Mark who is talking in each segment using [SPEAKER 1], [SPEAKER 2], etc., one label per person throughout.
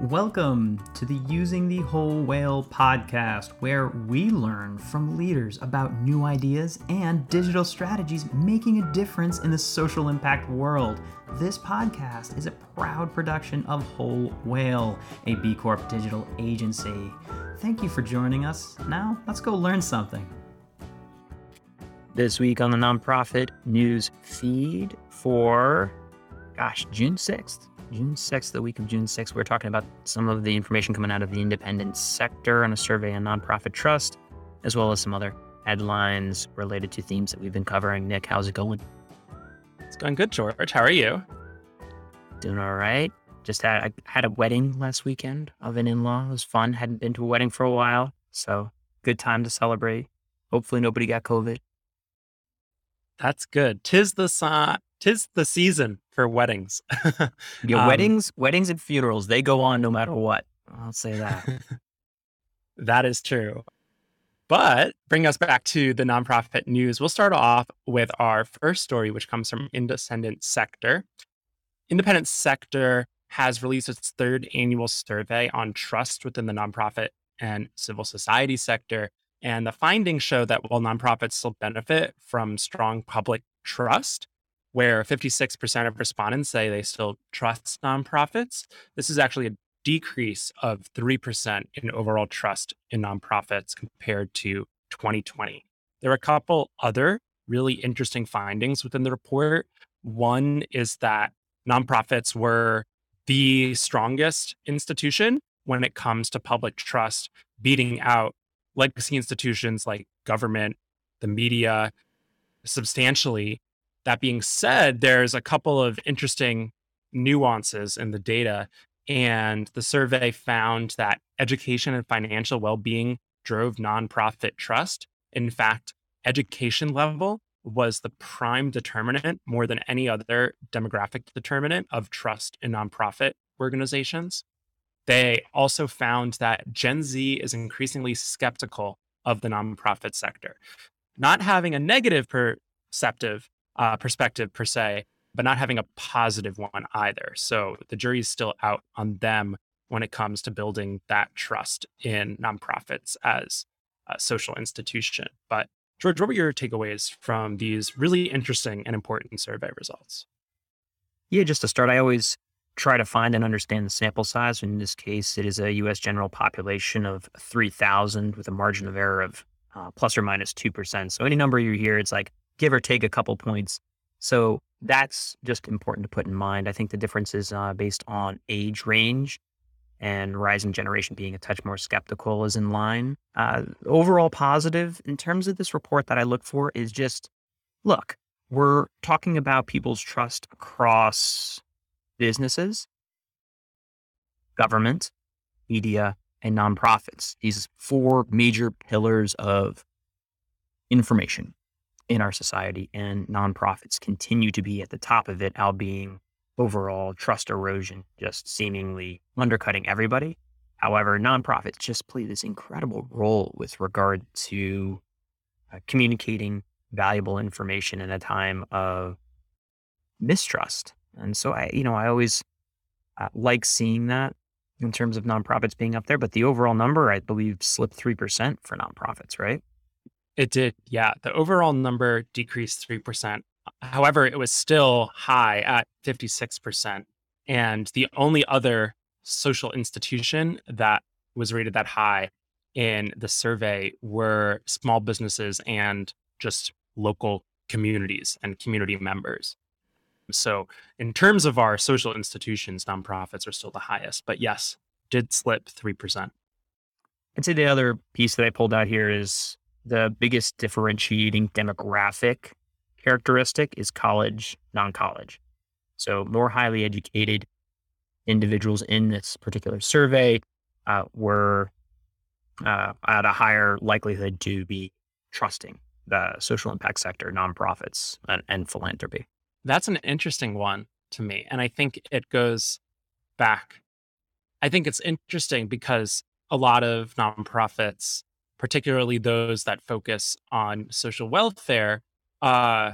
[SPEAKER 1] Welcome to the Using the Whole Whale podcast, where we learn from leaders about new ideas and digital strategies making a difference in the social impact world. This podcast is a proud production of Whole Whale, a B Corp digital agency. Thank you for joining us. Now, let's go learn something. This week on the nonprofit news feed for, gosh, June 6th. June 6th, the week of June 6th, we're talking about some of the information coming out of the independent sector on a survey on nonprofit trust, as well as some other headlines related to themes that we've been covering. Nick, how's it going?
[SPEAKER 2] It's going good, George. How are you?
[SPEAKER 1] Doing all right. Just had I had a wedding last weekend of an in-law. It was fun. Hadn't been to a wedding for a while, so good time to celebrate. Hopefully, nobody got COVID.
[SPEAKER 2] That's good. Tis the si- tis the season for weddings.
[SPEAKER 1] yeah, um, weddings, weddings and funerals, they go on no matter what. I'll say that.
[SPEAKER 2] that is true. But bring us back to the nonprofit news. We'll start off with our first story, which comes from Independent Sector. Independent Sector has released its third annual survey on trust within the nonprofit and civil society sector. And the findings show that while nonprofits still benefit from strong public trust, where 56% of respondents say they still trust nonprofits, this is actually a decrease of 3% in overall trust in nonprofits compared to 2020. There are a couple other really interesting findings within the report. One is that nonprofits were the strongest institution when it comes to public trust, beating out legacy institutions like government, the media, substantially. That being said, there's a couple of interesting nuances in the data. And the survey found that education and financial well being drove nonprofit trust. In fact, education level was the prime determinant more than any other demographic determinant of trust in nonprofit organizations. They also found that Gen Z is increasingly skeptical of the nonprofit sector, not having a negative perceptive uh, perspective per se, but not having a positive one either. So the jury is still out on them when it comes to building that trust in nonprofits as a social institution. But George, what were your takeaways from these really interesting and important survey results?
[SPEAKER 1] Yeah, just to start, I always try to find and understand the sample size. In this case, it is a U.S. general population of 3,000 with a margin of error of uh, plus or minus 2%. So any number you hear, it's like give or take a couple points. So that's just important to put in mind. I think the difference is uh, based on age range and rising generation being a touch more skeptical is in line. Uh, overall positive in terms of this report that I look for is just look, we're talking about people's trust across businesses, government, media, and nonprofits. These four major pillars of information in our society, and nonprofits continue to be at the top of it, albeit overall trust erosion, just seemingly undercutting everybody. However, nonprofits just play this incredible role with regard to uh, communicating valuable information in a time of mistrust and so I, you know, I always uh, like seeing that in terms of nonprofits being up there, but the overall number, I believe, slipped 3% for nonprofits, right?
[SPEAKER 2] It did. Yeah. The overall number decreased 3%. However, it was still high at 56%. And the only other social institution that was rated that high in the survey were small businesses and just local communities and community members. So, in terms of our social institutions, nonprofits are still the highest, but yes, did slip 3%.
[SPEAKER 1] I'd say the other piece that I pulled out here is the biggest differentiating demographic characteristic is college, non college. So, more highly educated individuals in this particular survey uh, were uh, at a higher likelihood to be trusting the social impact sector, nonprofits, and, and philanthropy.
[SPEAKER 2] That's an interesting one to me. And I think it goes back. I think it's interesting because a lot of nonprofits, particularly those that focus on social welfare, uh,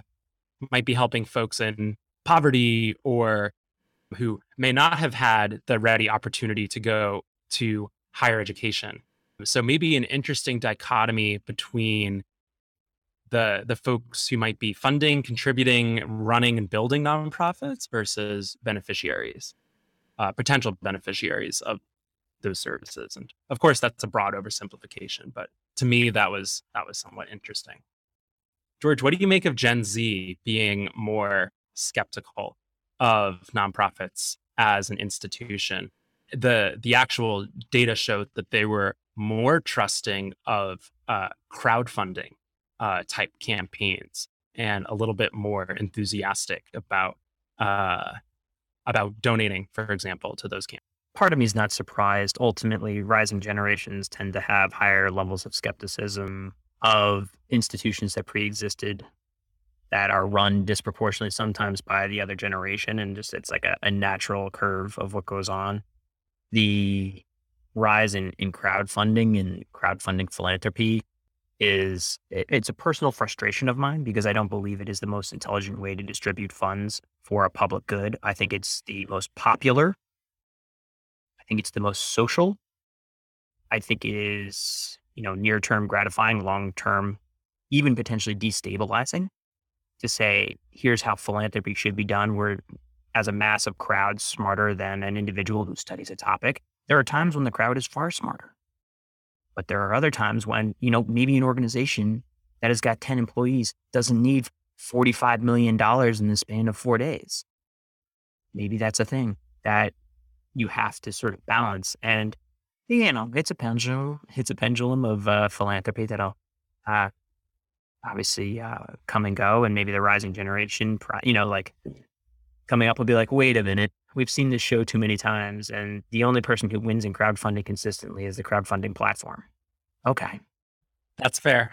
[SPEAKER 2] might be helping folks in poverty or who may not have had the ready opportunity to go to higher education. So maybe an interesting dichotomy between the the folks who might be funding, contributing, running, and building nonprofits versus beneficiaries, uh, potential beneficiaries of those services. And of course, that's a broad oversimplification, but to me, that was that was somewhat interesting. George, what do you make of Gen Z being more skeptical of nonprofits as an institution? The the actual data showed that they were more trusting of uh, crowdfunding uh, type campaigns and a little bit more enthusiastic about uh, about donating, for example, to those campaigns.
[SPEAKER 1] Part of me is not surprised. Ultimately, rising generations tend to have higher levels of skepticism of institutions that pre-existed that are run disproportionately sometimes by the other generation and just it's like a, a natural curve of what goes on the rise in, in crowdfunding and crowdfunding philanthropy is it, it's a personal frustration of mine because I don't believe it is the most intelligent way to distribute funds for a public good. I think it's the most popular. I think it's the most social. I think it is, you know, near term gratifying, long term, even potentially destabilizing to say, here's how philanthropy should be done. We're, as a mass of crowd, smarter than an individual who studies a topic. There are times when the crowd is far smarter. But there are other times when, you know, maybe an organization that has got 10 employees doesn't need $45 million in the span of four days. Maybe that's a thing that you have to sort of balance. And, you know, it's a pendulum. It's a pendulum of uh, philanthropy that'll uh, obviously uh, come and go. And maybe the rising generation, you know, like coming up will be like, wait a minute, we've seen this show too many times, and the only person who wins in crowdfunding consistently is the crowdfunding platform. Okay.
[SPEAKER 2] That's fair.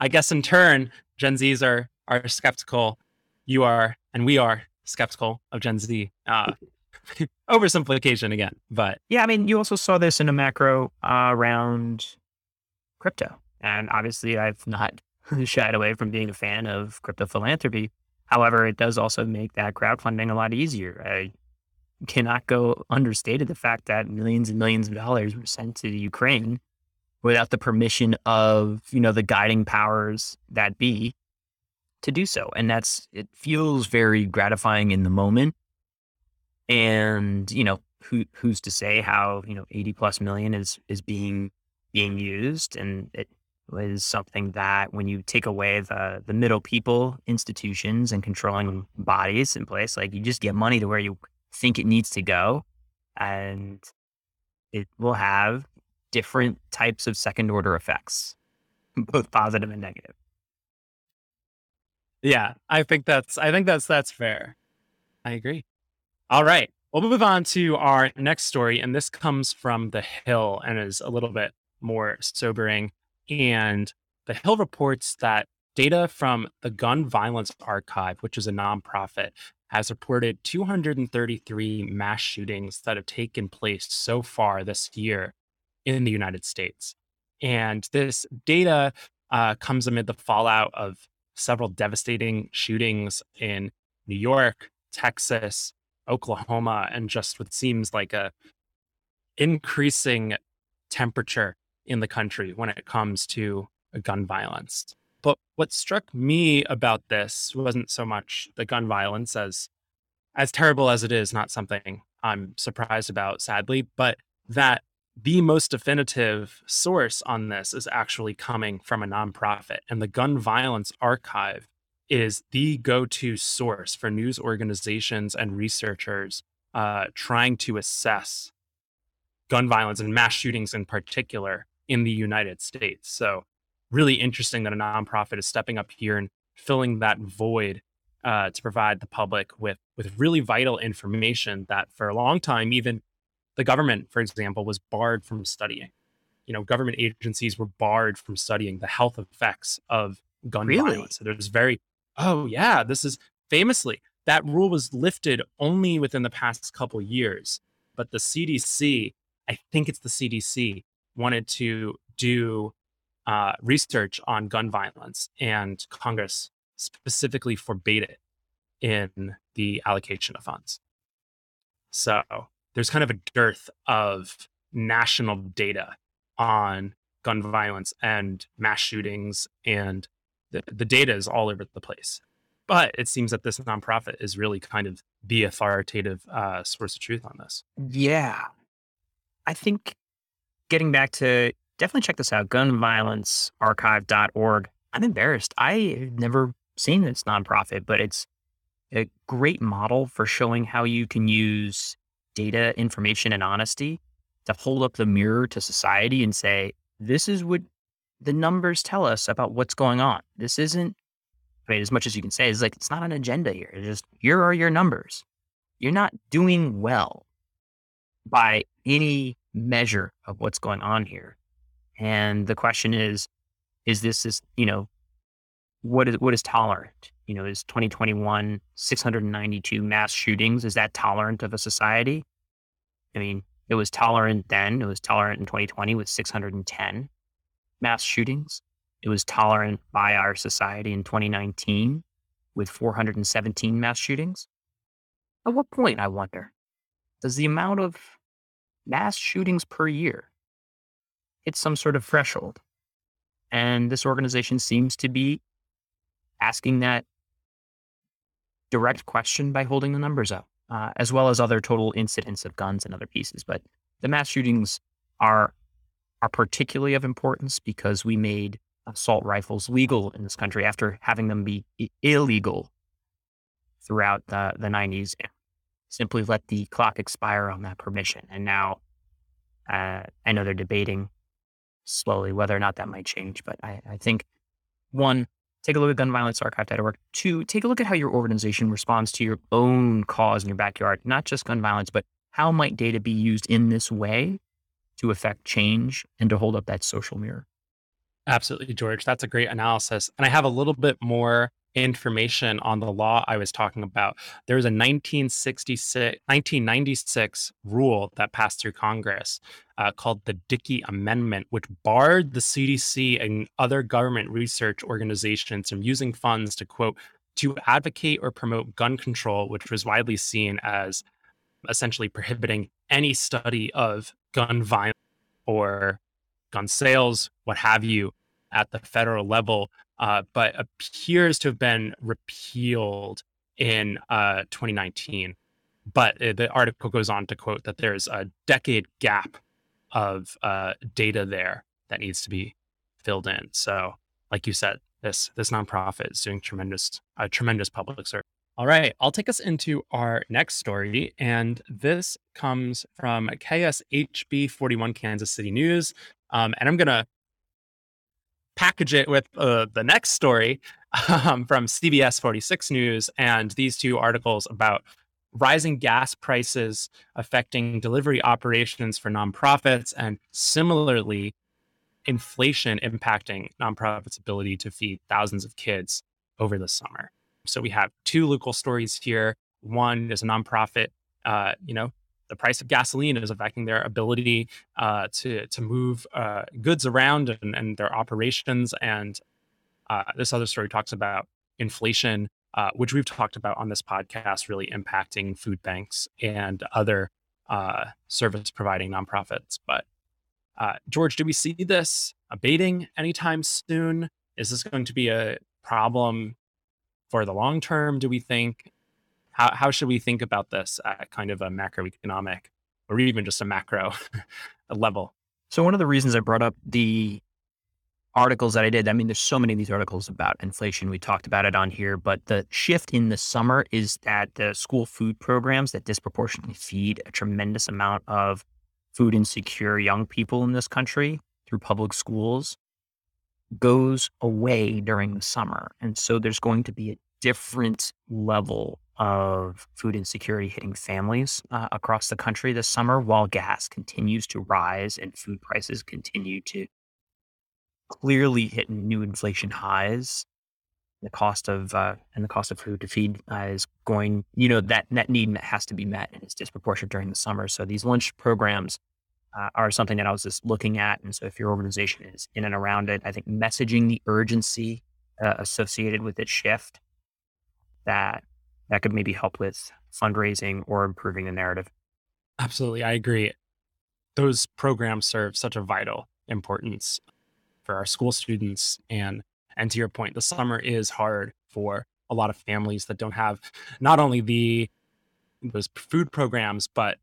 [SPEAKER 2] I guess in turn, Gen Zs are are skeptical. You are, and we are skeptical of Gen Z. Uh, oversimplification again, but
[SPEAKER 1] yeah, I mean, you also saw this in a macro uh, around crypto, and obviously, I've not shied away from being a fan of crypto philanthropy. However, it does also make that crowdfunding a lot easier. I cannot go understated the fact that millions and millions of dollars were sent to Ukraine without the permission of, you know, the guiding powers that be to do so. And that's it feels very gratifying in the moment. And, you know, who who's to say how, you know, 80 plus million is is being being used and it was something that when you take away the the middle people, institutions and controlling bodies in place, like you just get money to where you think it needs to go. And it will have different types of second order effects, both positive and negative.
[SPEAKER 2] Yeah, I think that's I think that's that's fair. I agree. All right. We'll move on to our next story, and this comes from The Hill and is a little bit more sobering. And The Hill reports that data from the Gun Violence Archive, which is a nonprofit, has reported 233 mass shootings that have taken place so far this year in the United States. And this data uh, comes amid the fallout of several devastating shootings in New York, Texas, Oklahoma, and just what seems like a increasing temperature in the country when it comes to uh, gun violence. But what struck me about this wasn't so much the gun violence as as terrible as it is, not something I'm surprised about, sadly, but that the most definitive source on this is actually coming from a nonprofit. And the Gun Violence Archive is the go to source for news organizations and researchers uh, trying to assess gun violence and mass shootings in particular in the United States. So, really interesting that a nonprofit is stepping up here and filling that void uh, to provide the public with with really vital information that for a long time, even the government, for example, was barred from studying. You know, government agencies were barred from studying the health effects of gun really? violence. So there's very, oh yeah, this is famously that rule was lifted only within the past couple years. But the CDC, I think it's the CDC, wanted to do uh, research on gun violence, and Congress specifically forbade it in the allocation of funds. So there's kind of a dearth of national data on gun violence and mass shootings, and the, the data is all over the place. But it seems that this nonprofit is really kind of the authoritative uh, source of truth on this.
[SPEAKER 1] Yeah. I think getting back to definitely check this out gunviolencearchive.org. I'm embarrassed. I've never seen this nonprofit, but it's a great model for showing how you can use data, information, and honesty to hold up the mirror to society and say, this is what the numbers tell us about what's going on. This isn't, I mean, as much as you can say, it's like, it's not an agenda here. It's just, here are your numbers. You're not doing well by any measure of what's going on here. And the question is, is this, is, you know, what is, what is tolerant? you know, is 2021 692 mass shootings? Is that tolerant of a society? I mean, it was tolerant then. It was tolerant in 2020 with 610 mass shootings. It was tolerant by our society in 2019 with 417 mass shootings. At what point, I wonder, does the amount of mass shootings per year hit some sort of threshold? And this organization seems to be asking that direct question by holding the numbers up, uh, as well as other total incidents of guns and other pieces. But the mass shootings are are particularly of importance because we made assault rifles legal in this country after having them be illegal throughout the, the 90s. Simply let the clock expire on that permission. And now uh, I know they're debating slowly whether or not that might change. But I, I think, one, take a look at gunviolencearchive.org. Two, take a look at how your organization responds to your own cause in your backyard, not just gun violence, but how might data be used in this way to affect change and to hold up that social mirror?
[SPEAKER 2] Absolutely, George. That's a great analysis. And I have a little bit more information on the law I was talking about. There was a 1966, 1996 rule that passed through Congress uh, called the Dickey Amendment, which barred the CDC and other government research organizations from using funds to, quote, to advocate or promote gun control, which was widely seen as essentially prohibiting any study of gun violence or gun sales, what have you, at the federal level uh, but appears to have been repealed in uh, 2019. But uh, the article goes on to quote that there's a decade gap of uh, data there that needs to be filled in. So, like you said, this this nonprofit is doing tremendous a tremendous public service. All right, I'll take us into our next story, and this comes from KSHB 41 Kansas City News, um, and I'm gonna package it with uh, the next story um, from CBS 46 News and these two articles about rising gas prices affecting delivery operations for nonprofits and similarly inflation impacting nonprofits' ability to feed thousands of kids over the summer. So we have two local stories here. One is a nonprofit, uh, you know, the price of gasoline is affecting their ability uh, to to move uh, goods around and, and, their operations. And uh, this other story talks about inflation, uh, which we've talked about on this podcast, really impacting food banks and other uh, service providing nonprofits. But uh, George, do we see this abating anytime soon? Is this going to be a problem for the long term? Do we think? how, how should we think about this at kind of a macroeconomic or even just a macro level?
[SPEAKER 1] So one of the reasons I brought up the articles that I did, I mean, there's so many of these articles about inflation. We talked about it on here, but the shift in the summer is that the school food programs that disproportionately feed a tremendous amount of food insecure young people in this country through public schools goes away during the summer. And so there's going to be a different level of food insecurity hitting families uh, across the country this summer while gas continues to rise and food prices continue to clearly hit new inflation highs the cost of uh, and the cost of food to feed uh, is going you know that net need has to be met and it's disproportionate during the summer so these lunch programs uh, are something that i was just looking at and so if your organization is in and around it i think messaging the urgency uh, associated with its shift that that could maybe help with fundraising or improving the narrative.
[SPEAKER 2] Absolutely. I agree. Those programs serve such a vital importance for our school students. And and to your point, the summer is hard for a lot of families that don't have not only the those food programs, but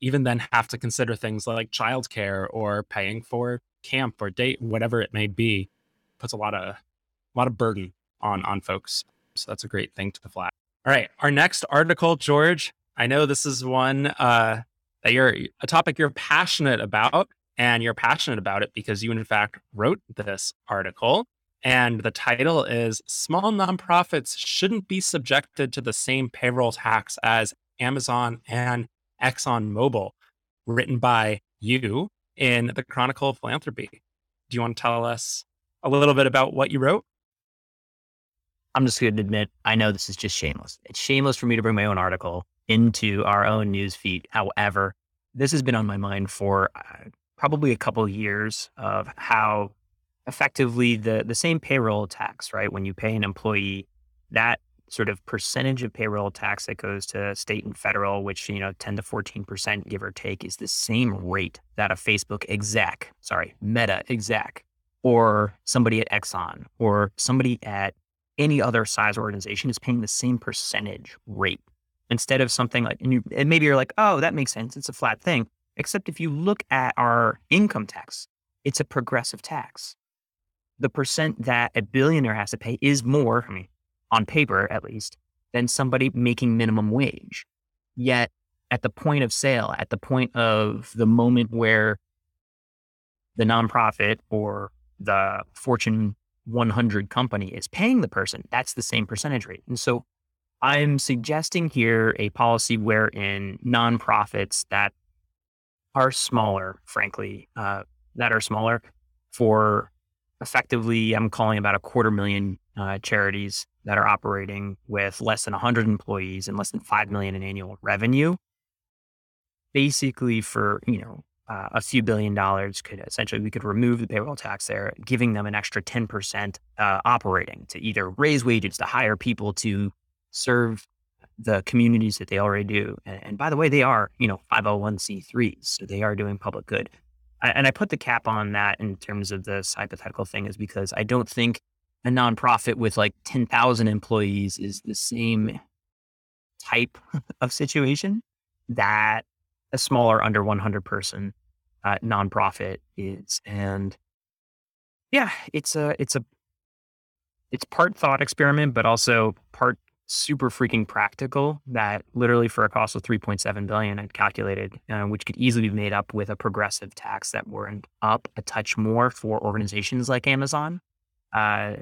[SPEAKER 2] even then have to consider things like childcare or paying for camp or date, whatever it may be, puts a lot of a lot of burden on on folks. So that's a great thing to flag. All right, our next article, George. I know this is one uh, that you're a topic you're passionate about, and you're passionate about it because you, in fact, wrote this article. And the title is Small Nonprofits Shouldn't Be Subjected to the Same Payroll Tax as Amazon and ExxonMobil, written by you in the Chronicle of Philanthropy. Do you want to tell us a little bit about what you wrote?
[SPEAKER 1] I'm just going to admit, I know this is just shameless. It's shameless for me to bring my own article into our own news feed. However, this has been on my mind for uh, probably a couple of years of how effectively the the same payroll tax, right? When you pay an employee, that sort of percentage of payroll tax that goes to state and federal, which, you know, 10 to 14%, give or take, is the same rate that a Facebook exec, sorry, Meta exec, or somebody at Exxon, or somebody at any other size organization is paying the same percentage rate instead of something like, and, you, and maybe you're like, oh, that makes sense. It's a flat thing. Except if you look at our income tax, it's a progressive tax. The percent that a billionaire has to pay is more, I mean, on paper at least, than somebody making minimum wage. Yet at the point of sale, at the point of the moment where the nonprofit or the Fortune 100 company is paying the person, that's the same percentage rate. And so I'm suggesting here a policy wherein nonprofits that are smaller, frankly, uh, that are smaller for effectively, I'm calling about a quarter million uh, charities that are operating with less than 100 employees and less than 5 million in annual revenue basically for you know uh, a few billion dollars could essentially we could remove the payroll tax there giving them an extra 10% uh, operating to either raise wages to hire people to serve the communities that they already do. And, and by the way they are you know 501c3s so they are doing public good. I, and i put the cap on that in terms of this hypothetical thing is because i don't think a nonprofit with like 10,000 employees is the same type of situation that a smaller under 100 person uh, nonprofit is. And yeah it's a it's a it's part thought experiment but also part super freaking practical that literally for a cost of 3.7 billion i'd calculated uh, which could easily be made up with a progressive tax that went up a touch more for organizations like amazon. Uh,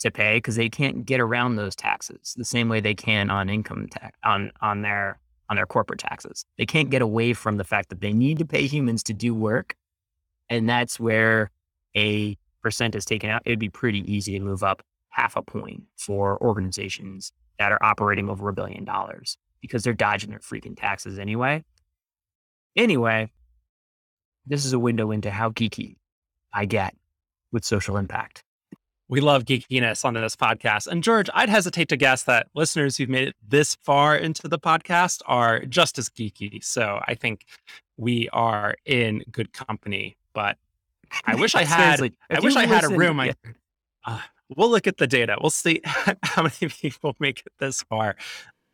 [SPEAKER 1] to pay because they can't get around those taxes the same way they can on income tax on on their on their corporate taxes. They can't get away from the fact that they need to pay humans to do work, and that's where a percent is taken out. It would be pretty easy to move up half a point for organizations that are operating over a billion dollars because they're dodging their freaking taxes anyway. Anyway, this is a window into how geeky I get with social impact.
[SPEAKER 2] We love geekiness on this podcast. And George, I'd hesitate to guess that listeners who've made it this far into the podcast are just as geeky. So I think we are in good company. But I wish I had I wish I had a room. I, uh, we'll look at the data. We'll see how many people make it this far.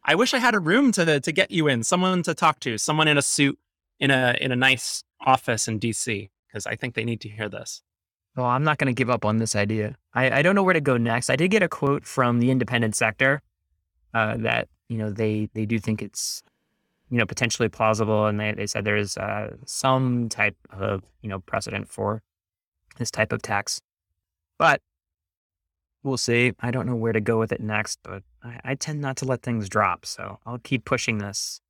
[SPEAKER 2] I wish I had a room to to get you in, someone to talk to, someone in a suit in a in a nice office in DC because I think they need to hear this.
[SPEAKER 1] Well, I'm not going to give up on this idea. I, I, don't know where to go next. I did get a quote from the independent sector uh, that you know they they do think it's you know potentially plausible, and they, they said there is uh, some type of you know precedent for this type of tax, but we'll see. I don't know where to go with it next, but I, I tend not to let things drop, so I'll keep pushing this.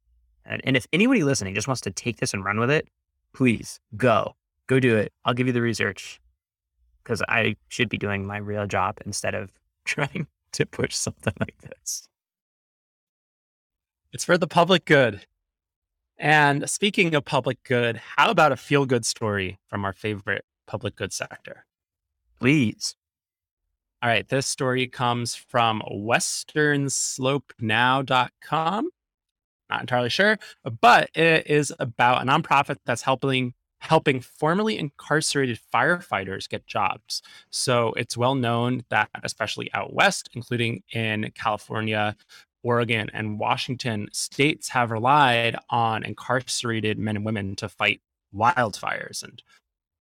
[SPEAKER 1] And, and if anybody listening just wants to take this and run with it, please go go do it. I'll give you the research because I should be doing my real job instead of trying to push something like this.
[SPEAKER 2] It's for the public good. And speaking of public good, how about a feel good story from our favorite public good sector?
[SPEAKER 1] Please.
[SPEAKER 2] All right, this story comes from westernslopenow.com. Not entirely sure, but it is about a nonprofit that's helping helping formerly incarcerated firefighters get jobs. So it's well known that, especially out west, including in California, Oregon, and Washington, states have relied on incarcerated men and women to fight wildfires. And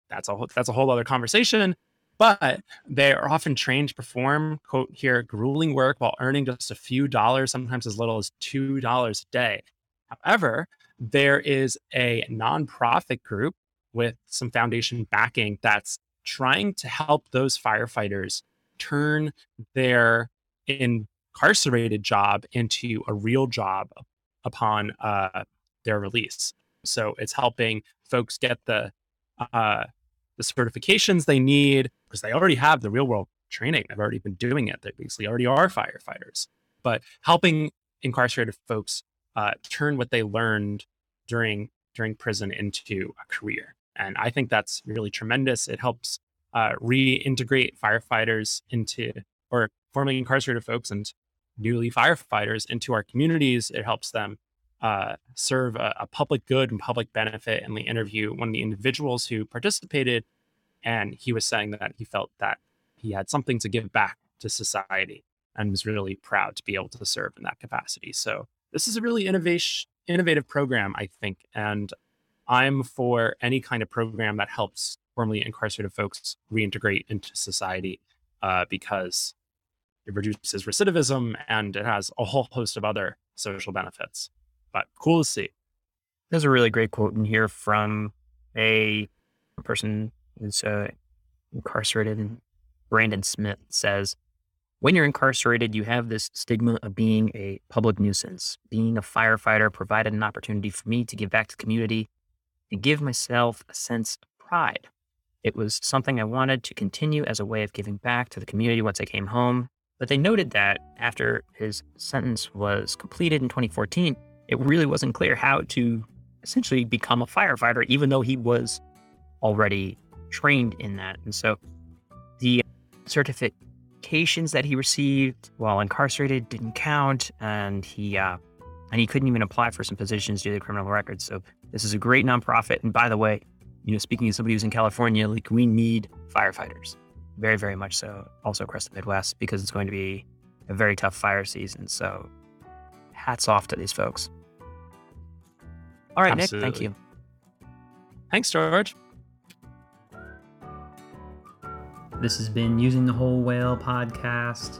[SPEAKER 2] that's a whole, that's a whole other conversation. But they are often trained to perform, quote here, grueling work while earning just a few dollars, sometimes as little as $2 a day. However, there is a nonprofit group with some foundation backing that's trying to help those firefighters turn their incarcerated job into a real job upon uh, their release. So it's helping folks get the uh, the certifications they need because they already have the real world training. They've already been doing it. They basically already are firefighters. But helping incarcerated folks uh, turn what they learned during during prison into a career. And I think that's really tremendous. It helps uh, reintegrate firefighters into, or formerly incarcerated folks and newly firefighters into our communities. It helps them uh, serve a, a, public good and public benefit. And we interview one of the individuals who participated, and he was saying that he felt that he had something to give back to society and was really proud to be able to serve in that capacity. So this is a really innovation, innovative program, I think, and I'm for any kind of program that helps formerly incarcerated folks reintegrate into society uh, because it reduces recidivism and it has a whole host of other social benefits. But cool to see.
[SPEAKER 1] There's a really great quote in here from a person who's uh, incarcerated, and Brandon Smith says, when you're incarcerated, you have this stigma of being a public nuisance. Being a firefighter provided an opportunity for me to give back to the community to give myself a sense of pride. It was something I wanted to continue as a way of giving back to the community once I came home. But they noted that after his sentence was completed in 2014, it really wasn't clear how to essentially become a firefighter, even though he was already trained in that. And so the certifications that he received while incarcerated didn't count, and he uh, and he couldn't even apply for some positions due to criminal records. So this is a great nonprofit. And by the way, you know, speaking as somebody who's in California, like we need firefighters, very, very much so. Also across the Midwest because it's going to be a very tough fire season. So hats off to these folks. All right, Absolutely. Nick, thank you.
[SPEAKER 2] Thanks, George.
[SPEAKER 1] This has been Using the Whole Whale podcast.